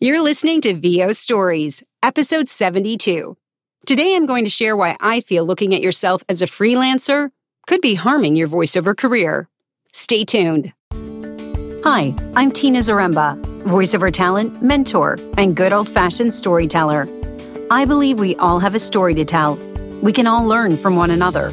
You're listening to VO Stories, episode 72. Today I'm going to share why I feel looking at yourself as a freelancer could be harming your voiceover career. Stay tuned. Hi, I'm Tina Zaremba, voiceover talent, mentor, and good old fashioned storyteller. I believe we all have a story to tell. We can all learn from one another.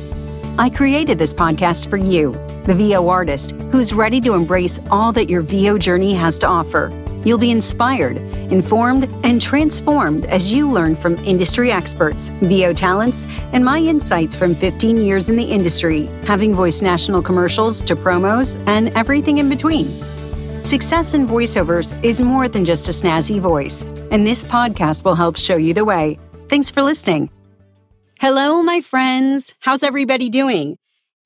I created this podcast for you, the VO artist, who's ready to embrace all that your VO journey has to offer. You'll be inspired, informed, and transformed as you learn from industry experts, VO talents, and my insights from 15 years in the industry, having voiced national commercials to promos and everything in between. Success in voiceovers is more than just a snazzy voice, and this podcast will help show you the way. Thanks for listening. Hello, my friends. How's everybody doing?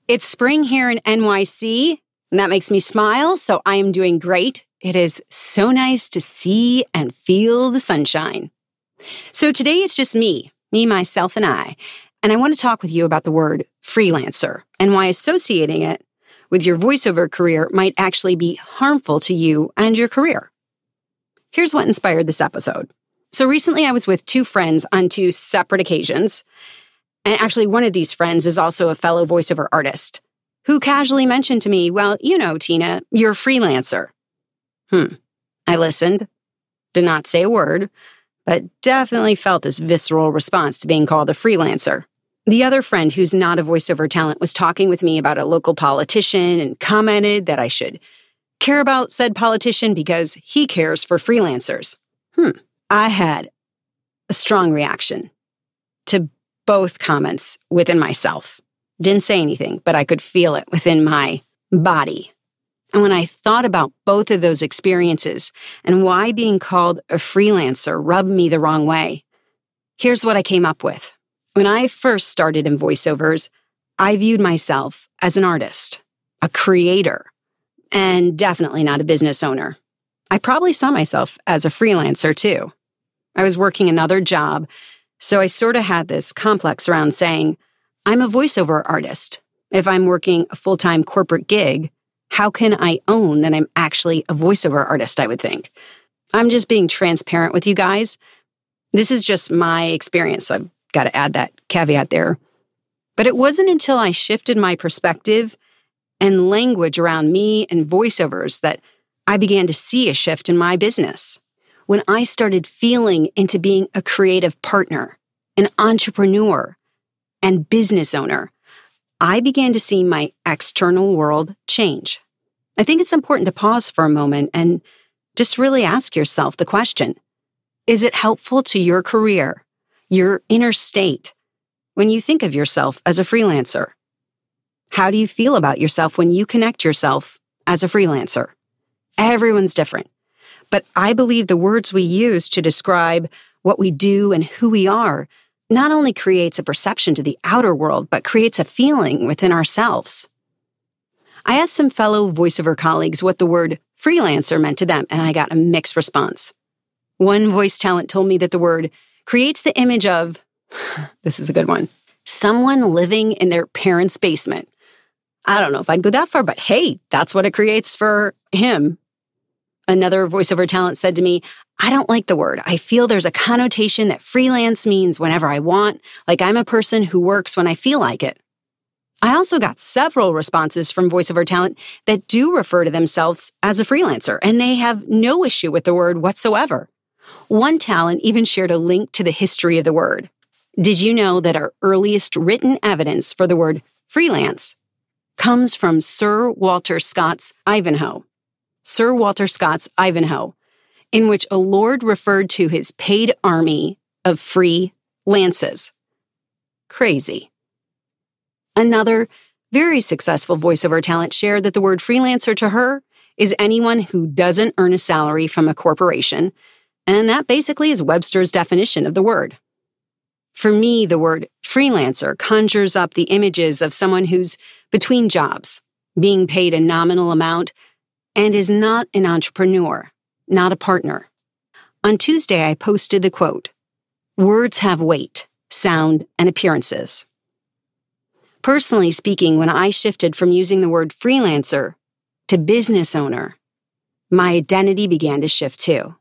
It's spring here in NYC, and that makes me smile, so I am doing great. It is so nice to see and feel the sunshine. So today it's just me, me, myself, and I, and I want to talk with you about the word freelancer and why associating it with your voiceover career might actually be harmful to you and your career. Here's what inspired this episode. So recently I was with two friends on two separate occasions, and actually, one of these friends is also a fellow voiceover artist who casually mentioned to me, Well, you know, Tina, you're a freelancer. Hmm. I listened, did not say a word, but definitely felt this visceral response to being called a freelancer. The other friend who's not a voiceover talent was talking with me about a local politician and commented that I should care about said politician because he cares for freelancers. Hmm. I had a strong reaction to both comments within myself. Didn't say anything, but I could feel it within my body. And when I thought about both of those experiences and why being called a freelancer rubbed me the wrong way, here's what I came up with. When I first started in voiceovers, I viewed myself as an artist, a creator, and definitely not a business owner. I probably saw myself as a freelancer too. I was working another job so I sort of had this complex around saying, I'm a voiceover artist. If I'm working a full time corporate gig, how can I own that I'm actually a voiceover artist? I would think. I'm just being transparent with you guys. This is just my experience. So I've got to add that caveat there. But it wasn't until I shifted my perspective and language around me and voiceovers that I began to see a shift in my business when I started feeling into being a creative partner, an entrepreneur, and business owner, I began to see my external world change. I think it's important to pause for a moment and just really ask yourself the question Is it helpful to your career, your inner state, when you think of yourself as a freelancer? How do you feel about yourself when you connect yourself as a freelancer? Everyone's different. But I believe the words we use to describe what we do and who we are not only creates a perception to the outer world, but creates a feeling within ourselves. I asked some fellow voiceover colleagues what the word freelancer meant to them, and I got a mixed response. One voice talent told me that the word creates the image of, this is a good one, someone living in their parents' basement. I don't know if I'd go that far, but hey, that's what it creates for him Another voiceover talent said to me, I don't like the word. I feel there's a connotation that freelance means whenever I want, like I'm a person who works when I feel like it. I also got several responses from voiceover talent that do refer to themselves as a freelancer, and they have no issue with the word whatsoever. One talent even shared a link to the history of the word. Did you know that our earliest written evidence for the word freelance comes from Sir Walter Scott's Ivanhoe? Sir Walter Scott's Ivanhoe, in which a lord referred to his paid army of free lances. Crazy. Another very successful voiceover talent shared that the word freelancer to her is anyone who doesn't earn a salary from a corporation, and that basically is Webster's definition of the word. For me, the word freelancer conjures up the images of someone who's between jobs, being paid a nominal amount and is not an entrepreneur, not a partner. On Tuesday, I posted the quote Words have weight, sound, and appearances. Personally speaking, when I shifted from using the word freelancer to business owner, my identity began to shift too.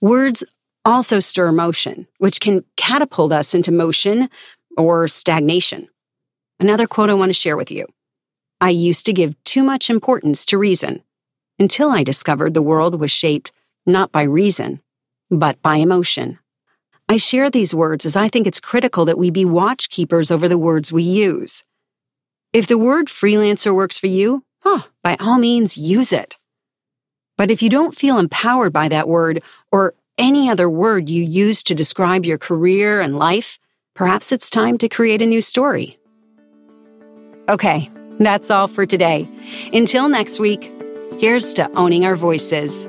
Words also stir emotion, which can catapult us into motion or stagnation. Another quote I want to share with you. I used to give too much importance to reason until I discovered the world was shaped not by reason, but by emotion. I share these words as I think it's critical that we be watchkeepers over the words we use. If the word freelancer works for you, oh, by all means, use it. But if you don't feel empowered by that word or any other word you use to describe your career and life, perhaps it's time to create a new story. Okay, that's all for today. Until next week, here's to owning our voices.